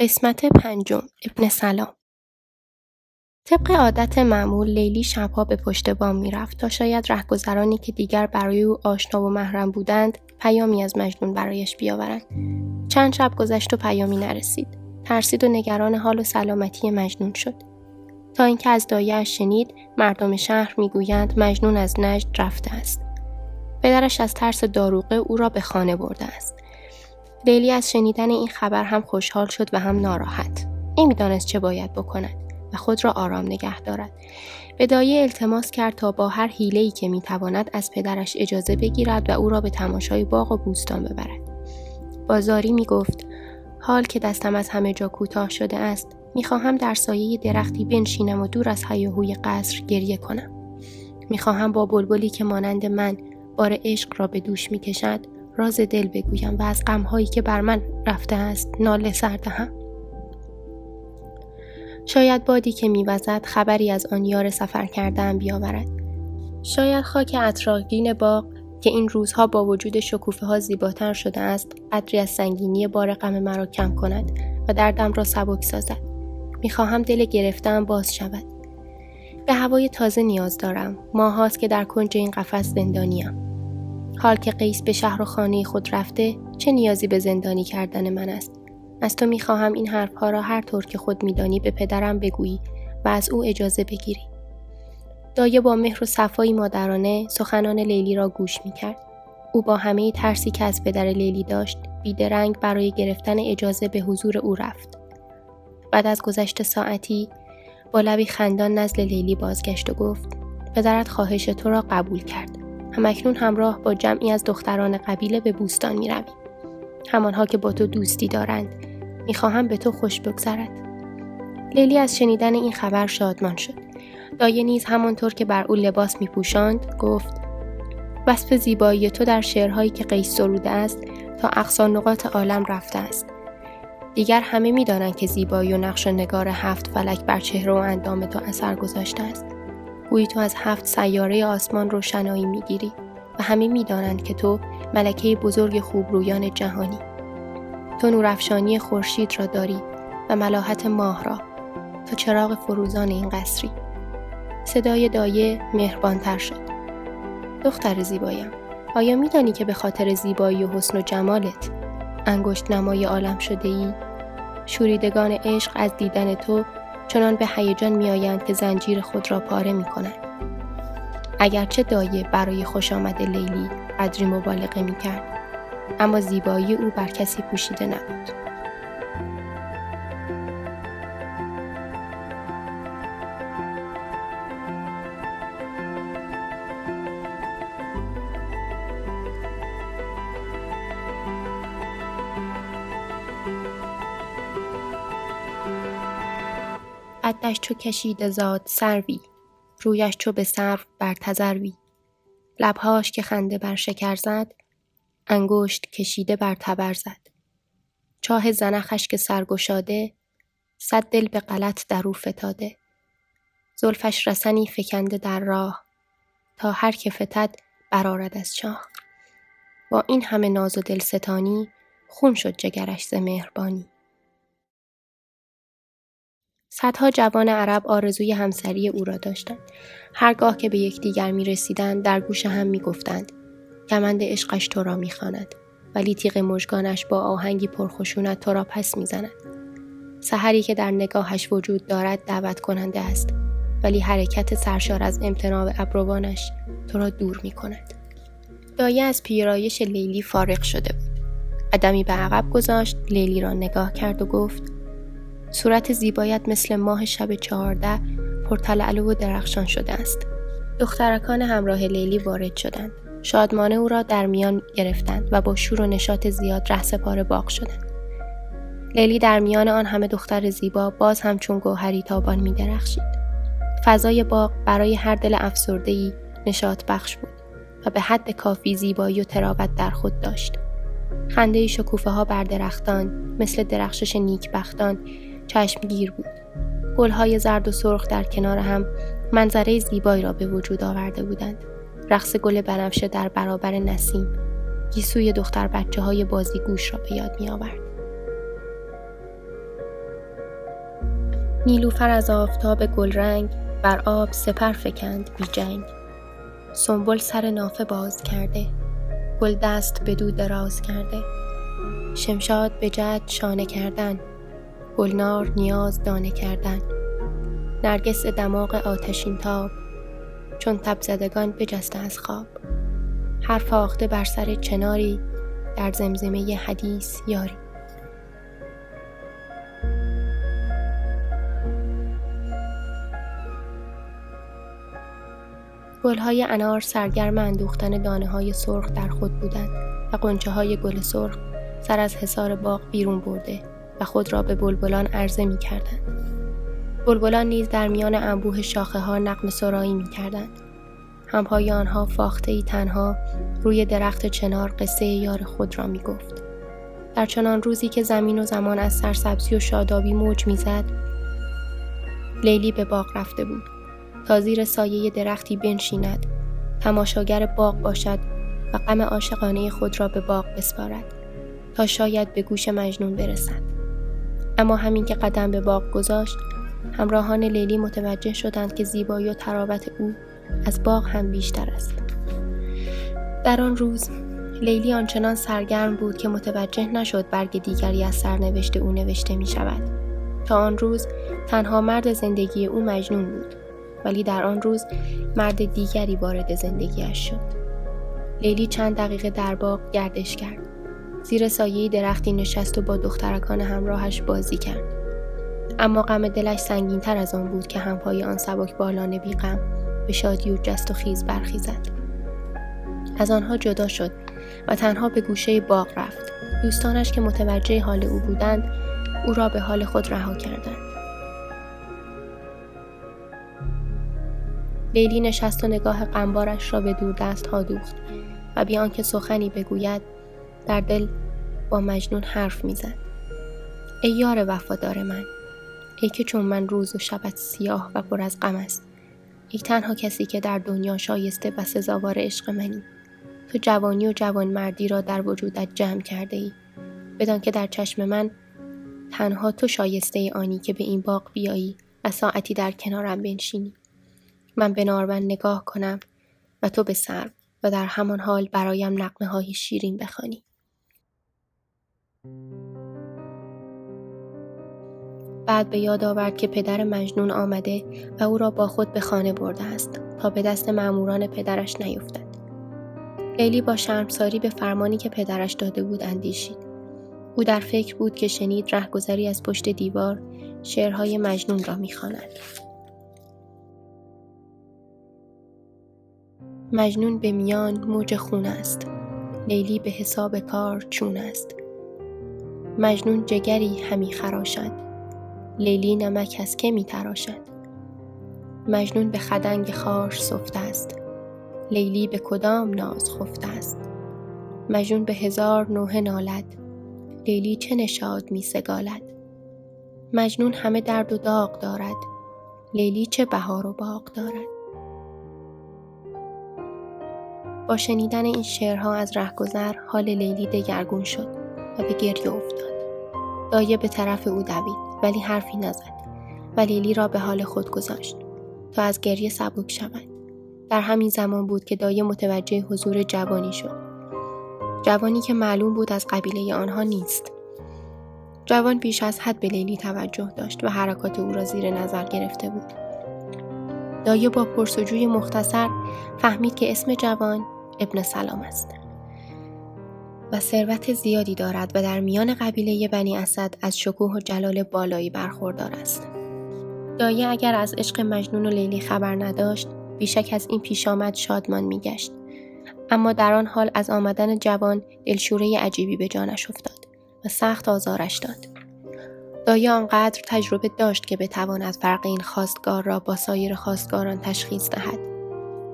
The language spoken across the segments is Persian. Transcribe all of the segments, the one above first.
قسمت پنجم ابن سلام. طبق عادت معمول لیلی شبها به پشت بام می‌رفت تا شاید رهگذرانی که دیگر برای او آشنا و محرم بودند پیامی از مجنون برایش بیاورند. چند شب گذشت و پیامی نرسید. ترسید و نگران حال و سلامتی مجنون شد. تا اینکه از دایهاش شنید مردم شهر می‌گویند مجنون از نجد رفته است. پدرش از ترس داروغه او را به خانه برده است. لیلی از شنیدن این خبر هم خوشحال شد و هم ناراحت. نمی‌دانست چه باید بکند و خود را آرام نگه دارد. به دایه التماس کرد تا با هر حیله‌ای که می‌تواند از پدرش اجازه بگیرد و او را به تماشای باغ و بوستان ببرد. بازاری می گفت حال که دستم از همه جا کوتاه شده است می‌خواهم در سایه درختی بنشینم و دور از هیاهوی قصر گریه کنم. می‌خواهم با بلبلی که مانند من بار عشق را به دوش می‌کشد راز دل بگویم و از غمهایی که بر من رفته است ناله سر دهم. شاید بادی که میوزد خبری از آن یار سفر کردن بیاورد. شاید خاک اطراقین باغ که این روزها با وجود شکوفه ها زیباتر شده است قدری از سنگینی بار غم مرا کم کند و دردم را سبک سازد. می‌خواهم دل گرفتم باز شود. به هوای تازه نیاز دارم. ماهاست که در کنج این قفس زندانیم. حال که قیس به شهر و خانه خود رفته چه نیازی به زندانی کردن من است؟ از تو می‌خواهم این حرفها را هر طور که خود میدانی به پدرم بگویی و از او اجازه بگیری. دایه با مهر و صفایی مادرانه سخنان لیلی را گوش می‌کرد. او با همه ترسی که از پدر لیلی داشت بیدرنگ برای گرفتن اجازه به حضور او رفت. بعد از گذشت ساعتی با لبی خندان نزل لیلی بازگشت و گفت پدرت خواهش تو را قبول کرد. همکنون همراه با جمعی از دختران قبیله به بوستان می رویم. همانها که با تو دوستی دارند. می‌خواهم به تو خوش بگذرد. لیلی از شنیدن این خبر شادمان شد. دایه نیز همانطور که بر او لباس می پوشاند گفت وصف زیبایی تو در شعرهایی که قیس سروده است تا اقصا نقاط عالم رفته است. دیگر همه می‌دانند که زیبایی و نقش و نگار هفت فلک بر چهره و اندام تو اثر گذاشته است. گویی تو از هفت سیاره آسمان روشنایی می‌گیری و همه می‌دانند که تو ملکه بزرگ خوبرویان جهانی. تو نورافشانی خورشید را داری و ملاحت ماه را. تو چراغ فروزان این قصری. صدای دایه مهربانتر شد. دختر زیبایم آیا میدانی که به خاطر زیبایی و حسن و جمالت انگشت نمای عالم شده ای؟ شوریدگان عشق از دیدن تو چنان به هیجان میآیند که زنجیر خود را پاره می کنند. اگرچه دایه برای خوش آمد لیلی قدری مبالغه می کرد. اما زیبایی او بر کسی پوشیده نبود. قدش چو کشیده زاد سروی رویش چو به سرو بر تذروی لبهاش که خنده بر شکر زد انگشت کشیده بر تبر زد. چاه زنخش که سرگشاده صد دل به غلط در او فتاده. زلفش رسنی فکنده در راه تا هر که فتد برارد از چاه. با این همه ناز و دلستانی خون شد جگرش ز مهربانی. صدها جوان عرب آرزوی همسری او را داشتند هرگاه که به یکدیگر می رسیدند در گوش هم می گفتند کمند عشقش تو را می خاند. ولی تیغ مژگانش با آهنگی پرخشونت تو را پس می زند. سحری که در نگاهش وجود دارد دعوت کننده است ولی حرکت سرشار از امتناع ابروانش تو را دور می کند. دایه از پیرایش لیلی فارغ شده بود. قدمی به عقب گذاشت لیلی را نگاه کرد و گفت صورت زیبایت مثل ماه شب چهارده پرتلعلو و درخشان شده است. دخترکان همراه لیلی وارد شدند. شادمانه او را در میان گرفتند و با شور و نشاط زیاد ره سپار باغ شدند. لیلی در میان آن همه دختر زیبا باز هم چون گوهری تابان می درخشید. فضای باغ برای هر دل افسردهی نشاط بخش بود و به حد کافی زیبایی و تراوت در خود داشت. خنده شکوفه ها بر درختان مثل درخشش نیکبختان چشمگیر بود. گلهای زرد و سرخ در کنار هم منظره زیبایی را به وجود آورده بودند. رقص گل بنفشه در برابر نسیم گیسوی دختر بچه های بازیگوش را به یاد می آورد. نیلوفر از آفتاب گلرنگ بر آب سپر فکند بی جنگ. سنبل سر نافه باز کرده. گل دست به دود دراز کرده. شمشاد به جد شانه کردن. گلنار نیاز دانه کردن. نرگس دماغ آتشین تاب چون تب زدگان بجسته از خواب. هر فاخته بر سر چناری در زمزمه حدیث یاری. گلهای انار سرگرم اندوختن دانه های سرخ در خود بودند و قنچه های گل سرخ سر از حصار باغ بیرون برده. و خود را به بلبلان عرضه می کردند. بلبلان نیز در میان انبوه شاخه ها نقم سرایی می کردند. همپای آنها فاخته ای تنها روی درخت چنار قصه یار خود را می گفت. در چنان روزی که زمین و زمان از سرسبزی و شادابی موج می‌زد لیلی به باغ رفته بود تا زیر سایه درختی بنشیند تماشاگر باغ باشد و غم عاشقانه خود را به باغ بسپارد تا شاید به گوش مجنون برسد اما همین که قدم به باغ گذاشت همراهان لیلی متوجه شدند که زیبایی و تراوت او از باغ هم بیشتر است در آن روز لیلی آنچنان سرگرم بود که متوجه نشد برگ دیگری از سرنوشت او نوشته می شود. تا آن روز تنها مرد زندگی او مجنون بود ولی در آن روز مرد دیگری وارد زندگیش شد. لیلی چند دقیقه در باغ گردش کرد. زیر سایه درختی نشست و با دخترکان همراهش بازی کرد. اما غم دلش سنگین تر از آن بود که همپای آن سبک بالان بیغم به شادی و جست و خیز برخیزد. از آنها جدا شد و تنها به گوشه باغ رفت. دوستانش که متوجه حال او بودند او را به حال خود رها کردند. لیلی نشست و نگاه قنبارش را به دور دست ها دوخت و بیان که سخنی بگوید در دل با مجنون حرف می‌زد. ای یار وفادار من ای که چون من روز و شبت سیاه و پر از غم است ای تنها کسی که در دنیا شایسته و سزاوار عشق منی تو جوانی و جوانمردی را در وجودت جمع کرده ای بدان که در چشم من تنها تو شایسته ای آنی که به این باغ بیایی و ساعتی در کنارم بنشینی من به نارون نگاه کنم و تو به سر و در همان حال برایم نقمه های شیرین بخوانی. بعد به یاد آورد که پدر مجنون آمده و او را با خود به خانه برده است تا به دست ماموران پدرش نیفتد. لیلی با شرمساری به فرمانی که پدرش داده بود اندیشید. او در فکر بود که شنید رهگذری از پشت دیوار شعرهای مجنون را می‌خواند. مجنون به میان موج خون است لیلی به حساب کار چون است مجنون جگری همی خراشد. لیلی نمک از که می تراشد. مجنون به خدنگ خارش سفته است. لیلی به کدام ناز خفته است؟ مجنون به هزار نوه نالد. لیلی چه نشاد می سگالد؟ مجنون همه درد و داغ دارد. لیلی چه بهار و باغ دارد؟ با شنیدن این شعرها از رهگذر حال لیلی دگرگون شد. و به گریه افتاد. دایه به طرف او دوید ولی حرفی نزد و لیلی را به حال خود گذاشت تا از گریه سبک شود. در همین زمان بود که دایه متوجه حضور جوانی شد. جوانی که معلوم بود از قبیله آنها نیست. جوان بیش از حد به لیلی توجه داشت و حرکات او را زیر نظر گرفته بود. دایه با پرسجوی مختصر فهمید که اسم جوان ابن سلام است. و ثروت زیادی دارد و در میان قبیله بنی اسد از شکوه و جلال بالایی برخوردار است. دایه اگر از عشق مجنون و لیلی خبر نداشت بیشک از این پیش آمد شادمان میگشت. اما در آن حال از آمدن جوان دلشوره عجیبی به جانش افتاد و سخت آزارش داد. دایه آنقدر تجربه داشت که بتواند فرق این خواستگار را با سایر خواستگاران تشخیص دهد.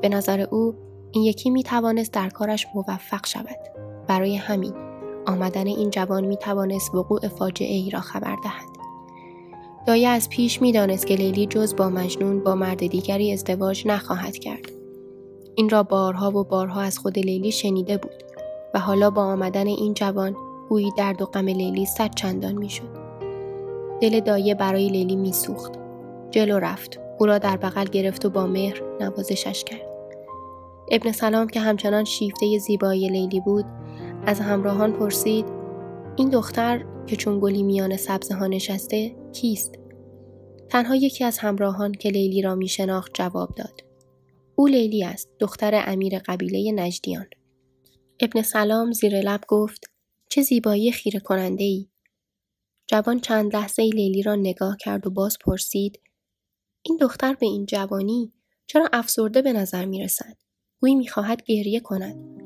به نظر او این یکی می توانست در کارش موفق شود. برای همین آمدن این جوان می توانست وقوع فاجعه ای را خبر دهد. دایه از پیش می‌دانست که لیلی جز با مجنون با مرد دیگری ازدواج نخواهد کرد. این را بارها و بارها از خود لیلی شنیده بود و حالا با آمدن این جوان گویی درد و غم لیلی صد چندان می‌شد. دل دایه برای لیلی میسوخت. جلو رفت. او را در بغل گرفت و با مهر نوازشش کرد. ابن سلام که همچنان شیفته زیبایی لیلی بود از همراهان پرسید این دختر که چون گلی میان سبزه ها نشسته کیست؟ تنها یکی از همراهان که لیلی را می شناخت جواب داد. او لیلی است دختر امیر قبیله نجدیان. ابن سلام زیر لب گفت چه زیبایی خیره کننده ای. جوان چند لحظه لیلی را نگاه کرد و باز پرسید این دختر به این جوانی چرا افسرده به نظر می رسد؟ گویی می خواهد گریه کند.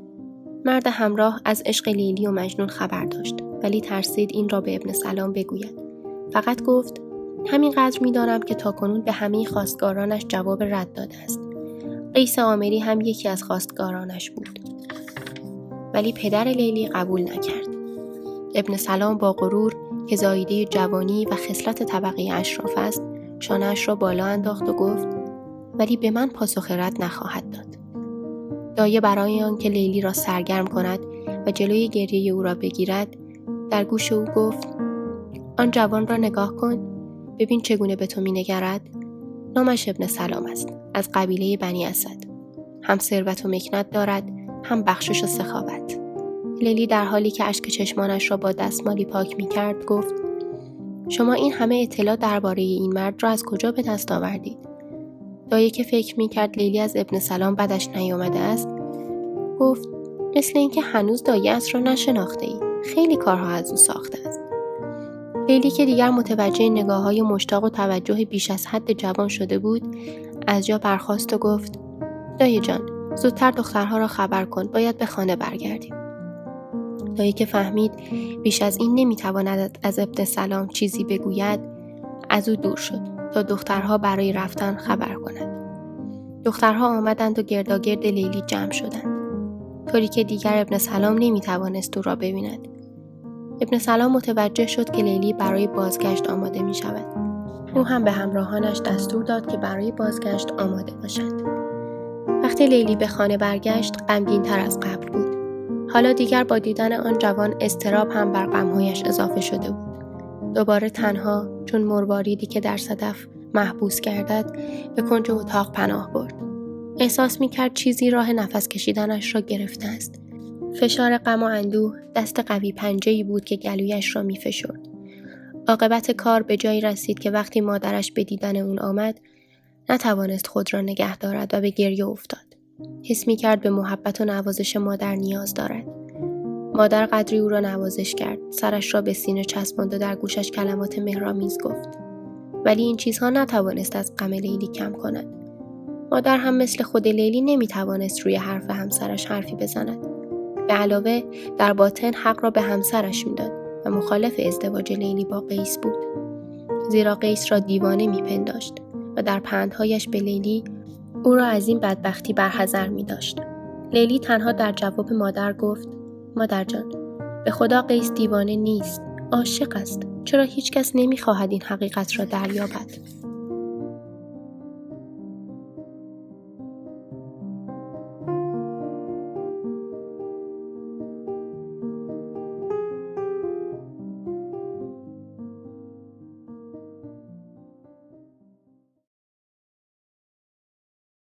مرد همراه از عشق لیلی و مجنون خبر داشت ولی ترسید این را به ابن سلام بگوید. فقط گفت همینقدر می‌دانم که تاکنون به همه خواستگارانش جواب رد داده است. قیس آمری هم یکی از خواستگارانش بود. ولی پدر لیلی قبول نکرد. ابن سلام با غرور که زایده جوانی و خصلت طبقه اشراف است شانهاش را بالا انداخت و گفت ولی به من پاسخ رد نخواهد داد دایه برای آنکه لیلی را سرگرم کند و جلوی گریه او را بگیرد در گوش او گفت آن جوان را نگاه کن ببین چگونه به تو مینگرد. نامش ابن سلام است از قبیله بنی اسد. هم ثروت و مکنت دارد هم بخشش و سخاوت. لیلی در حالی که اشک چشمانش را با دستمالی پاک می کرد گفت شما این همه اطلاع درباره این مرد را از کجا به دست آوردید؟ دایه که فکر می کرد لیلی از ابن سلام بدش نیامده است گفت مثل اینکه هنوز دایت را نشناخته ای. خیلی کارها از او ساخته است. لیلی که دیگر متوجه نگاه های مشتاق و توجه بیش از حد جوان شده بود از جا برخواست و گفت دایه جان زودتر دخترها را خبر کن باید به خانه برگردیم دایی که فهمید بیش از این نمی‌تواند از ابن سلام چیزی بگوید از او دور شد تا دخترها برای رفتن خبر کند دخترها آمدند و گرداگرد لیلی جمع شدند طوری که دیگر ابن سلام نمی‌توانست او را ببیند ابن سلام متوجه شد که لیلی برای بازگشت آماده می شود. او هم به همراهانش دستور داد که برای بازگشت آماده باشند. وقتی لیلی به خانه برگشت غمگین تر از قبل بود. حالا دیگر با دیدن آن جوان استراب هم بر غمهایش اضافه شده بود. دوباره تنها چون مرواریدی که در صدف محبوس گردد به کنج اتاق پناه برد. احساس می کرد چیزی راه نفس کشیدنش را گرفته است. فشار غم و اندوه دست قوی پنجه بود که گلویش را می فشرد. عاقبت کار به جایی رسید که وقتی مادرش به دیدن اون آمد نتوانست خود را نگه دارد و به گریه افتاد. حس می کرد به محبت و نوازش مادر نیاز دارد. مادر قدری او را نوازش کرد. سرش را به سینه چسباند و در گوشش کلمات مهرامیز گفت. ولی این چیزها نتوانست از غم لیلی کم کند. مادر هم مثل خود لیلی نمی توانست روی حرف همسرش حرفی بزند. به علاوه در باطن حق را به همسرش می‌داد و مخالف ازدواج لیلی با قیس بود. زیرا قیس را دیوانه میپنداشت و در پندهایش به لیلی او را از این بدبختی برحضر می داشت. لیلی تنها در جواب مادر گفت مادر جان به خدا قیس دیوانه نیست عاشق است. چرا هیچکس نمی‌خواهد این حقیقت را دریابد؟